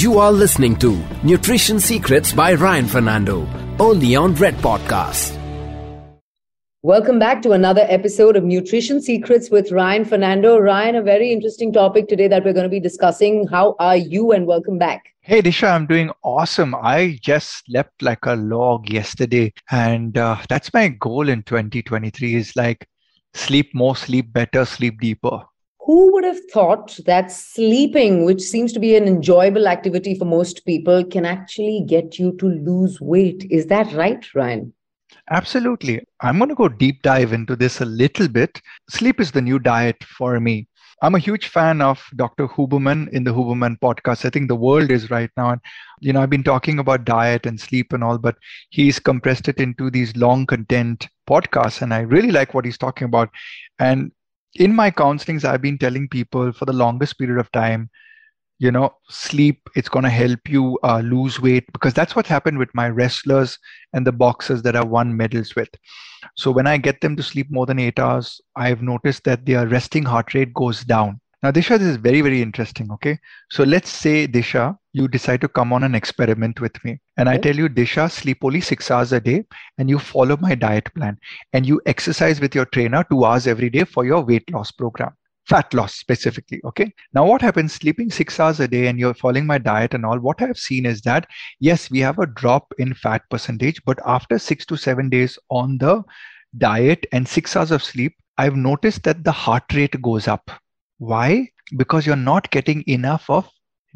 You are listening to Nutrition Secrets by Ryan Fernando, only on Red Podcast. Welcome back to another episode of Nutrition Secrets with Ryan Fernando. Ryan, a very interesting topic today that we're going to be discussing. How are you? And welcome back. Hey, Disha, I'm doing awesome. I just slept like a log yesterday. And uh, that's my goal in 2023 is like sleep more, sleep better, sleep deeper. Who would have thought that sleeping, which seems to be an enjoyable activity for most people, can actually get you to lose weight? Is that right, Ryan? Absolutely. I'm going to go deep dive into this a little bit. Sleep is the new diet for me. I'm a huge fan of Dr. Huberman in the Huberman podcast. I think the world is right now. And, you know, I've been talking about diet and sleep and all, but he's compressed it into these long content podcasts. And I really like what he's talking about. And in my counselings, I've been telling people for the longest period of time, you know, sleep, it's going to help you uh, lose weight because that's what happened with my wrestlers and the boxers that I won medals with. So when I get them to sleep more than eight hours, I've noticed that their resting heart rate goes down. Now, Disha, this is very, very interesting. Okay. So let's say, Disha, you decide to come on an experiment with me. And okay. I tell you, Disha, sleep only six hours a day and you follow my diet plan and you exercise with your trainer two hours every day for your weight loss program fat loss specifically okay now what happens sleeping 6 hours a day and you're following my diet and all what i've seen is that yes we have a drop in fat percentage but after 6 to 7 days on the diet and 6 hours of sleep i've noticed that the heart rate goes up why? Because you're not getting enough of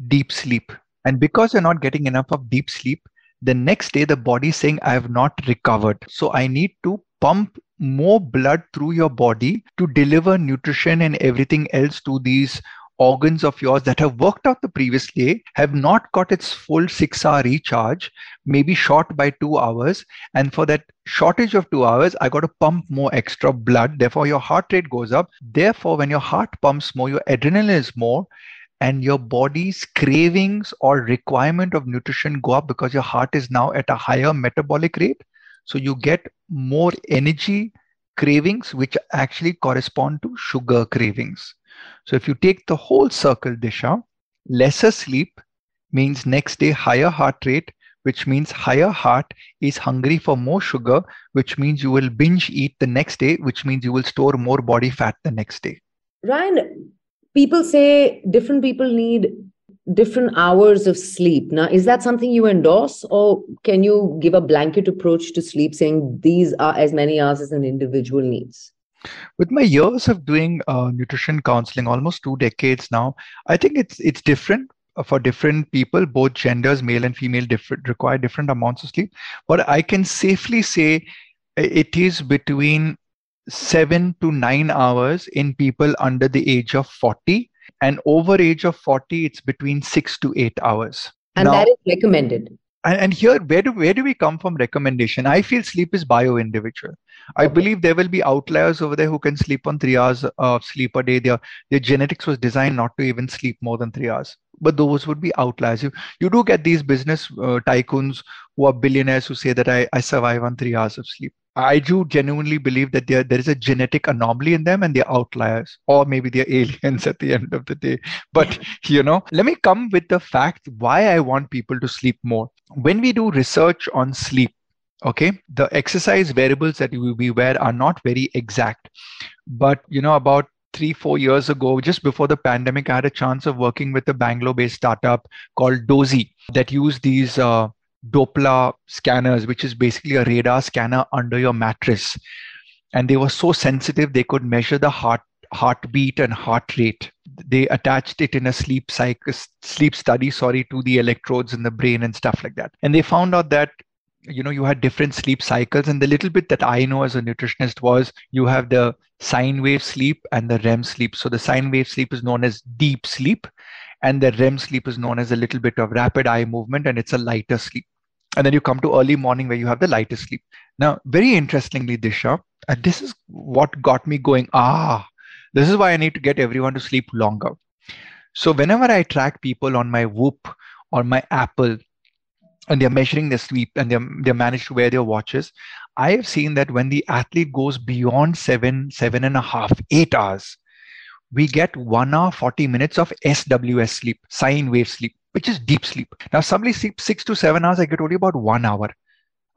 deep sleep. And because you're not getting enough of deep sleep, the next day the body is saying, I have not recovered. So I need to pump more blood through your body to deliver nutrition and everything else to these organs of yours that have worked out the previous day have not got its full six hour recharge, maybe short by two hours. And for that shortage of two hours, I got to pump more extra blood. Therefore, your heart rate goes up. Therefore, when your heart pumps more, your adrenaline is more. And your body's cravings or requirement of nutrition go up because your heart is now at a higher metabolic rate. So you get more energy cravings, which actually correspond to sugar cravings. So if you take the whole circle, Disha, lesser sleep means next day higher heart rate, which means higher heart is hungry for more sugar, which means you will binge eat the next day, which means you will store more body fat the next day. Ryan, people say different people need different hours of sleep. Now, is that something you endorse, or can you give a blanket approach to sleep saying these are as many hours as an individual needs? With my years of doing uh, nutrition counseling almost two decades now i think it's it's different uh, for different people. Both genders male and female different require different amounts of sleep. But i can safely say it is between 7 to 9 hours in people under the age of 40 and over age of 40 it's between 6 to 8 hours. And now, that is recommended and, and here where do where do we come from recommendation? I feel sleep is bio individual i believe there will be outliers over there who can sleep on three hours of sleep a day. Their their genetics was designed not to even sleep more than three hours. But those would be outliers. You, you do get these business uh, tycoons who are billionaires who say that I, I survive on three hours of sleep I do genuinely believe that there, there is a genetic anomaly in them and they're outliers, or maybe they're aliens at the end of the day. But, you know, let me come with the fact why I want people to sleep more. When we do research on sleep, okay, the exercise wearables that we wear are not very exact. But, you know, about three, four years ago, just before the pandemic, I had a chance of working with a Bangalore based startup called Dozee that used these. Uh, Doppler scanners, which is basically a radar scanner under your mattress. And they were so sensitive, they could measure the heart heartbeat and heart rate. They attached it in a sleep cycle, sleep study, sorry, to the electrodes in the brain and stuff like that. And they found out that you know you had different sleep cycles and the little bit that i know as a nutritionist was you have the sine wave sleep and the rem sleep so the sine wave sleep is known as deep sleep and the rem sleep is known as a little bit of rapid eye movement and it's a lighter sleep and then you come to early morning where you have the lightest sleep. Now very interestingly disha and this is what got me going ah this is why i need to get everyone to sleep longer. So whenever i track people on my whoop or my apple and they're measuring their sleep and they're, they're managed to wear their watches i have seen that when the athlete goes beyond seven seven and a half eight hours we get one hour 40 minutes of sws sleep sine wave sleep which is deep sleep. Now, somebody sleeps six to seven hours, I get only about one hour.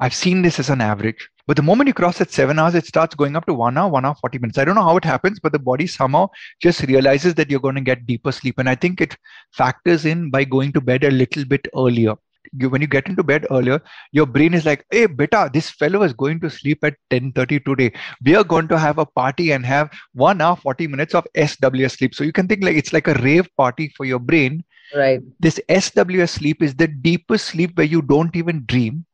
I've seen this as an average. But the moment you cross that seven hours, it starts going up to one hour, one hour, 40 minutes. I don't know how it happens, but the body somehow just realizes that you're going to get deeper sleep. And I think it factors in by going to bed a little bit earlier. You, when you get into bed earlier, your brain is like, hey, beta, this fellow is going to sleep at 10.30 today. We are going to have a party and have one hour, 40 minutes of SWS sleep. So you can think like it's like a rave party for your brain. Right. This SWS sleep is the deepest sleep where you don't even dream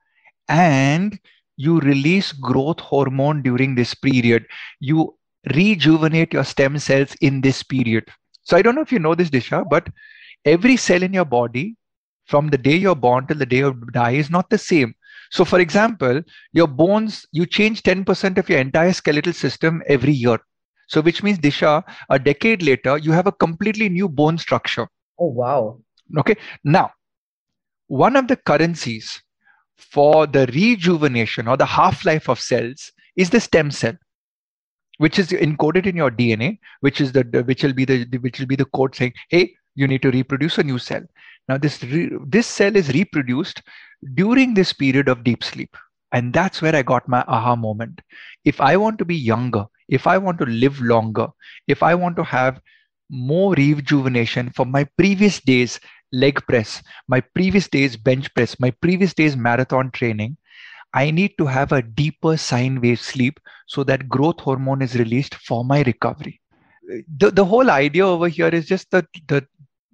and you release growth hormone during this period. You rejuvenate your stem cells in this period. So i don't know if you know this disha but every cell in your body from the day you're born till the day you die is not the same. So for example your bones you change 10% of your entire skeletal system every year. So which means disha a decade later you have a completely new bone structure oh wow. Okay now one of the currencies for the rejuvenation or the half life of cells is the stem cell which is encoded in your dna which is the, which will be the which will be the code saying hey you need to reproduce a new cell. Now this re, this cell is reproduced during this period of deep sleep. And that's where i got my aha moment. If i want to be younger if i want to live longer if i want to have more rejuvenation from my previous days leg press, my previous day's bench press, my previous day's marathon training, I need to have a deeper sine wave sleep so that growth hormone is released for my recovery. The, the whole idea over here is just the, the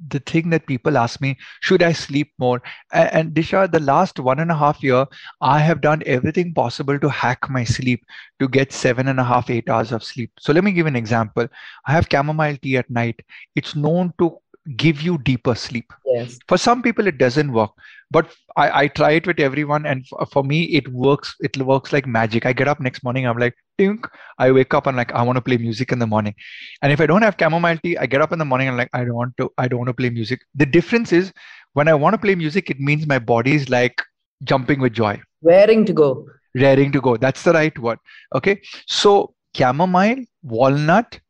the thing that people ask me should i sleep more? And, and disha the last one and a half year i have done everything possible to hack my sleep to get seven and a half eight hours of sleep. So let me give an example. I have chamomile tea at night. It's known to give you deeper sleep. Yes. For some people, it doesn't work, but I, I try it with everyone, and for, for me, it works. It works like magic. I get up next morning, I'm like, Tink. I wake up and like I want to play music in the morning, and if I don't have chamomile tea, I get up in the morning and like I don't want to. I don't want to play music. The difference is when I want to play music, it means my body is like jumping with joy, raring to go, raring to go. That's the right word. Okay, so chamomile, walnut,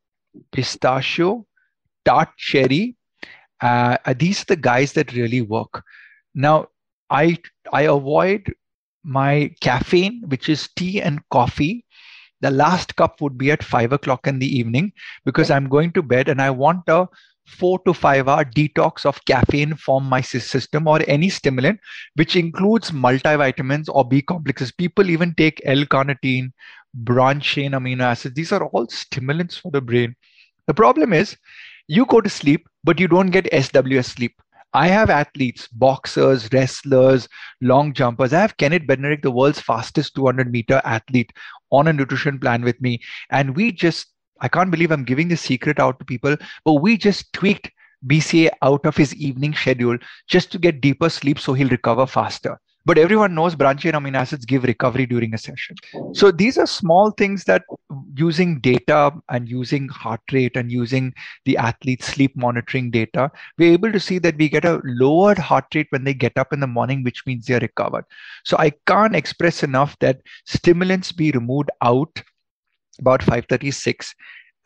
pistachio, tart cherry, uh, these are the guys that really work. Now, I I avoid my caffeine, which is tea and coffee. The last cup would be at five o'clock in the evening because I'm going to bed and I want a four to five hour detox of caffeine from my system or any stimulant, which includes multivitamins or B complexes. People even take L-carnitine, branched chain amino acids. These are all stimulants for the brain. The problem is you go to sleep, but you don't get SWS sleep. I have athletes, boxers, wrestlers, long jumpers. I have Kenneth Bednarek, the world's fastest 200 meter athlete, on a nutrition plan with me. And we just, I can't believe I'm giving this secret out to people, but we just tweaked BCA out of his evening schedule just to get deeper sleep so he'll recover faster but everyone knows branched amino acids give recovery during a session so these are small things that using data and using heart rate and using the athlete sleep monitoring data we're able to see that we get a lowered heart rate when they get up in the morning which means they're recovered. So i can't express enough that stimulants be removed out about 536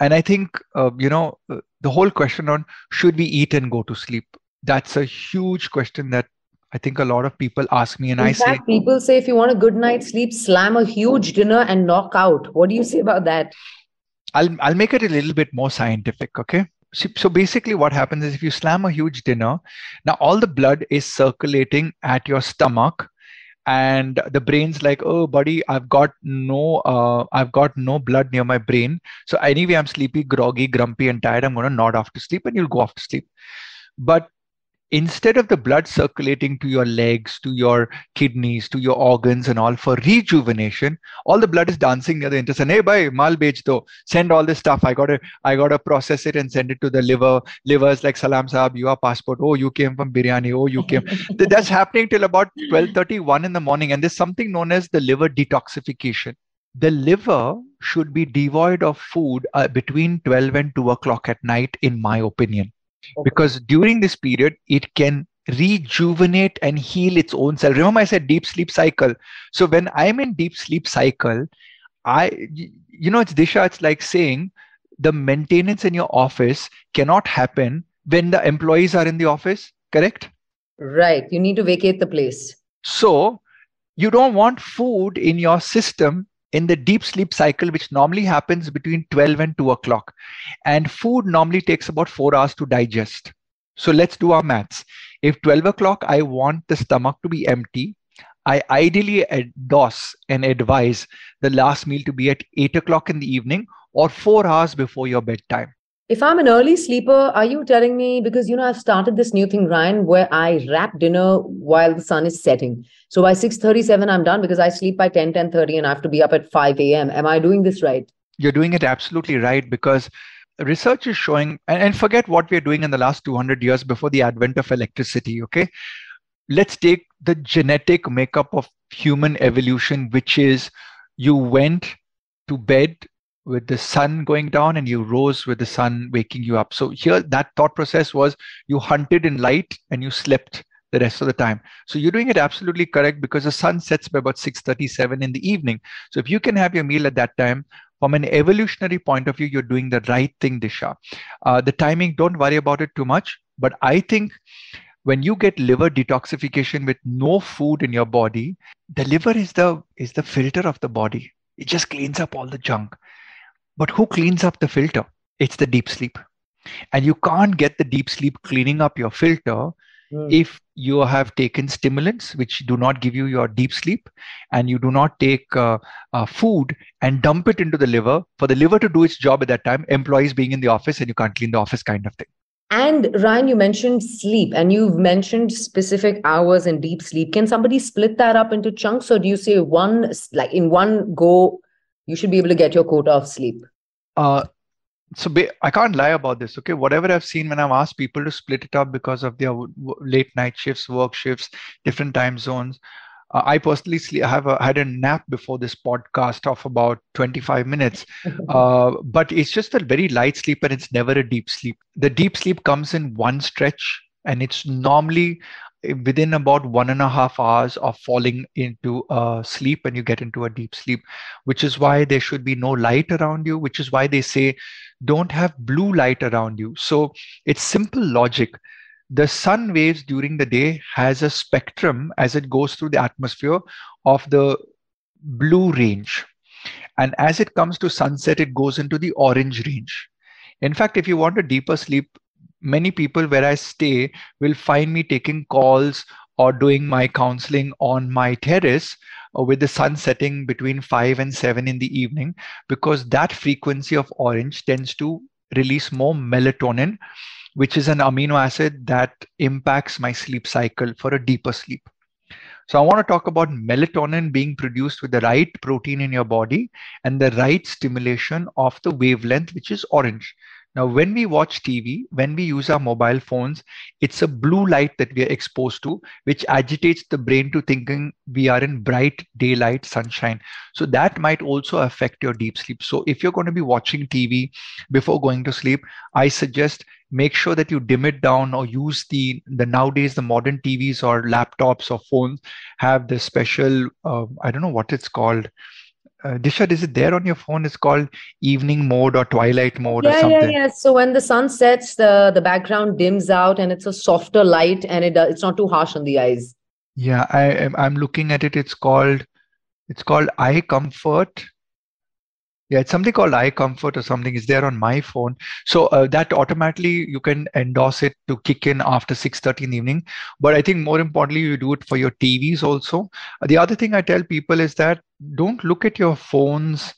and i think uh, you know uh, the whole question on should we eat and go to sleep? That's a huge question that I think a lot of people ask me, and In I fact, say, people say if you want a good night's sleep, slam a huge dinner and knock out. What do you say about that? I'll I'll make it a little bit more scientific. Okay. So, so basically, what happens is if you slam a huge dinner, now all the blood is circulating at your stomach, and the brain's like, oh, buddy, I've got no, uh, I've got no blood near my brain. So anyway, I'm sleepy, groggy, grumpy, and tired. I'm gonna nod off to sleep, and you'll go off to sleep. But instead of the blood circulating to your legs, to your kidneys, to your organs and all for rejuvenation, all the blood is dancing near the intestine. Hey, bhai, mal bej do. Send all this stuff. I gotta, I gotta process it and send it to the liver. Liver's like, salam saab, are passport. Oh, you came from biryani. Oh, you came. That's happening till about 12:31 in the morning. And there's something known as the liver detoxification. The liver should be devoid of food uh, between 12 and 2 o'clock at night, in my opinion okay. because during this period it can rejuvenate and heal its own cell remember i said deep sleep cycle so when i'm in deep sleep cycle i you know it's disha it's like saying the maintenance in your office cannot happen when the employees are in the office correct Right. You need to vacate the place. So you don't want food in your system in the deep sleep cycle, which normally happens between 12 and 2 o'clock. And food normally takes about four hours to digest. So let's do our maths. If 12 o'clock, I want the stomach to be empty, I ideally endorse and advise the last meal to be at 8 o'clock in the evening or four hours before your bedtime. If I'm an early sleeper, are you telling me because you know I've started this new thing, Ryan, where I wrap dinner while the sun is setting. So by 6:37, I'm done because I sleep by 10, 10:30 and I have to be up at 5 a.m. Am I doing this right? You're doing it absolutely right because research is showing, and forget what we're doing in the last 200 years before the advent of electricity, okay? Let's take the genetic makeup of human evolution, which is you went to bed with the sun going down and you rose with the sun waking you up. So here that thought process was you hunted in light and you slept the rest of the time. So you're doing it absolutely correct because the sun sets by about 6:37 in the evening. So if you can have your meal at that time, from an evolutionary point of view, you're doing the right thing, Disha. Uh, the timing, don't worry about it too much. But I think when you get liver detoxification with no food in your body, the liver is the is the filter of the body. It just cleans up all the junk. But who cleans up the filter? It's the deep sleep. And you can't get the deep sleep cleaning up your filter mm. if you have taken stimulants which do not give you your deep sleep and you do not take uh, uh, food and dump it into the liver for the liver to do its job at that time employees being in the office and you can't clean the office kind of thing and Ryan, you mentioned sleep and you've mentioned specific hours and deep sleep. Can somebody split that up into chunks or do you say one, like in one go, you should be able to get your quota of sleep. Uh, so I can't lie about this. Okay, whatever I've seen when I've asked people to split it up because of their late night shifts, work shifts, different time zones. Uh, I personally sleep, have a, had a nap before this podcast of about 25 minutes, uh, but it's just a very light sleep and it's never a deep sleep. The deep sleep comes in one stretch and it's normally within about one and a half hours of falling into uh, sleep and you get into a deep sleep which is why there should be no light around you which is why they say don't have blue light around you. So it's simple logic. The sun waves during the day has a spectrum as it goes through the atmosphere of the blue range. And as it comes to sunset it goes into the orange range. In fact if you want a deeper sleep many people where I stay will find me taking calls or doing my counseling on my terrace uh, with the sun setting between 5 and 7 in the evening because that frequency of orange tends to release more melatonin which is an amino acid that impacts my sleep cycle for a deeper sleep. So i want to talk about melatonin being produced with the right protein in your body and the right stimulation of the wavelength which is orange now, when we watch TV, when we use our mobile phones, it's a blue light that we are exposed to, which agitates the brain to thinking we are in bright daylight sunshine. So that might also affect your deep sleep. So if you're going to be watching TV before going to sleep, I suggest make sure that you dim it down or use the the nowadays the modern TVs or laptops or phones have the special uh, I don't know what it's called uh, Disha, is it there on your phone? It's called evening mode or twilight mode yeah, or something. Yeah, yeah, So when the sun sets, the the background dims out and it's a softer light and it it's not too harsh on the eyes. Yeah, I am. I'm looking at it. It's called it's called Eye Comfort yeah it's something called eye comfort or something is there on my phone. So uh, that automatically you can endorse it to kick in after 6.30 in the evening. But i think more importantly you do it for your tvs also. The other thing i tell people is that don't look at your phones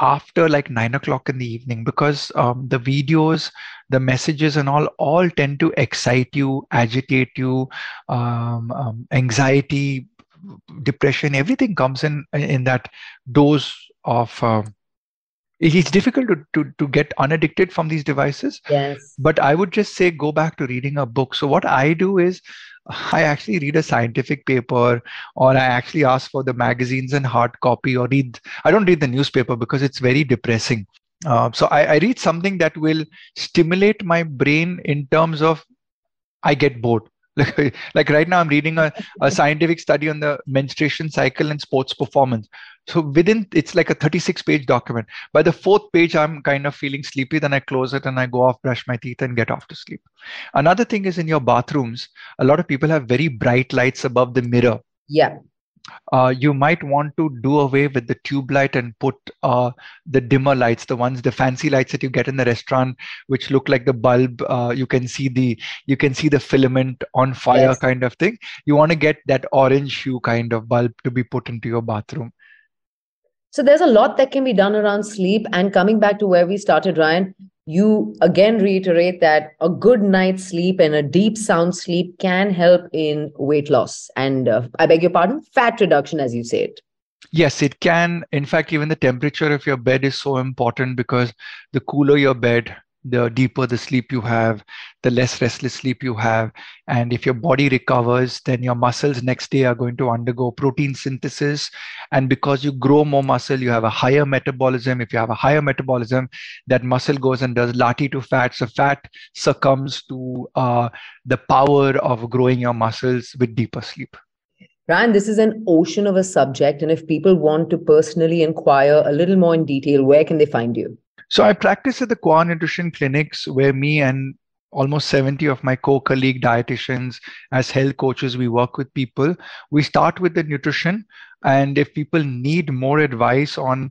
after like nine o'clock in the evening because um, the videos the messages and all all tend to excite you agitate you um, um, anxiety depression everything comes in in that dose of um, it's difficult to, to, to get unaddicted from these devices. Yes. But I would just say go back to reading a book. So what I do is I actually read a scientific paper or I actually ask for the magazines and hard copy or read, I don't read the newspaper because it's very depressing. Uh, so I, I read something that will stimulate my brain in terms of I get bored. Like, like right now, I'm reading a, a scientific study on the menstruation cycle and sports performance. So within, it's like a 36 page document. By the fourth page, I'm kind of feeling sleepy. Then I close it and I go off, brush my teeth, and get off to sleep. Another thing is in your bathrooms, a lot of people have very bright lights above the mirror. Yeah uh, you might want to do away with the tube light and put uh, the dimmer lights, the ones, the fancy lights that you get in the restaurant, which look like the bulb. Uh, you can see the you can see the filament on fire, yes. kind of thing. You want to get that orange hue kind of bulb to be put into your bathroom. So there's a lot that can be done around sleep. And coming back to where we started, Ryan, you again reiterate that a good night's sleep and a deep sound sleep can help in weight loss. And uh, i beg your pardon fat reduction as you say it. Yes it can. In fact even the temperature of your bed is so important because the cooler your bed the deeper the sleep you have, the less restless sleep you have. And if your body recovers, then your muscles next day are going to undergo protein synthesis. And because you grow more muscle, you have a higher metabolism. If you have a higher metabolism, that muscle goes and does lati to fat. So fat succumbs to uh, the power of growing your muscles with deeper sleep. Ryan, this is an ocean of a subject. And if people want to personally inquire a little more in detail, where can they find you? So I practice at the Qua Nutrition clinics where me and almost 70 of my co-colleague dietitians as health coaches we work with people. We start with the nutrition and if people need more advice on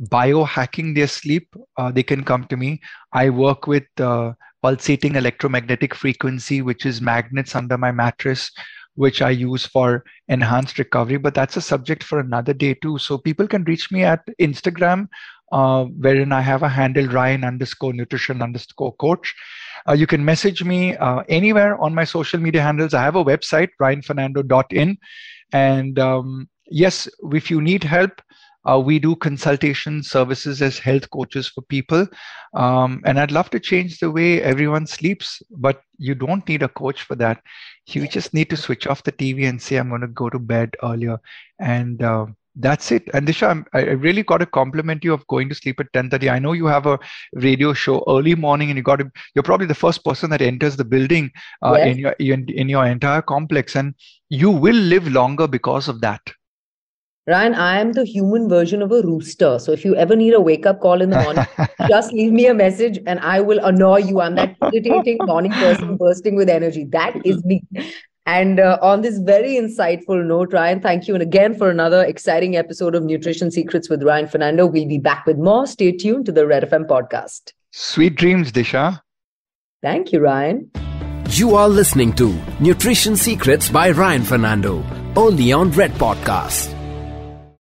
biohacking their sleep uh, they can come to me. I work with uh, pulsating electromagnetic frequency which is magnets under my mattress which i use for enhanced recovery but that's a subject for another day too. So people can reach me at instagram uh, wherein I have a handle Ryan underscore nutrition underscore coach. Uh, you can message me uh, anywhere on my social media handles. I have a website, ryanfernando.in. And um, yes, if you need help, uh, we do consultation services as health coaches for people. Um, and I'd love to change the way everyone sleeps, but you don't need a coach for that. You just need to switch off the TV and say, I'm going to go to bed earlier. And uh, that's it. And Disha, i really got to compliment you of going to sleep at 10:30. I know you have a radio show early morning, and you got to. You're probably the first person that enters the building uh, yes. in your in, in your entire complex, and you will live longer because of that. Ryan, I am the human version of a rooster. So if you ever need a wake up call in the morning, just leave me a message and I will annoy you. I'm that irritating morning person bursting with energy. That is me. And uh, on this very insightful note, Ryan, thank you. And again, for another exciting episode of Nutrition Secrets with Ryan Fernando. We'll be back with more. Stay tuned to the Red FM podcast. Sweet dreams, Disha. Thank you, Ryan. You are listening to Nutrition Secrets by Ryan Fernando, only on Red Podcast.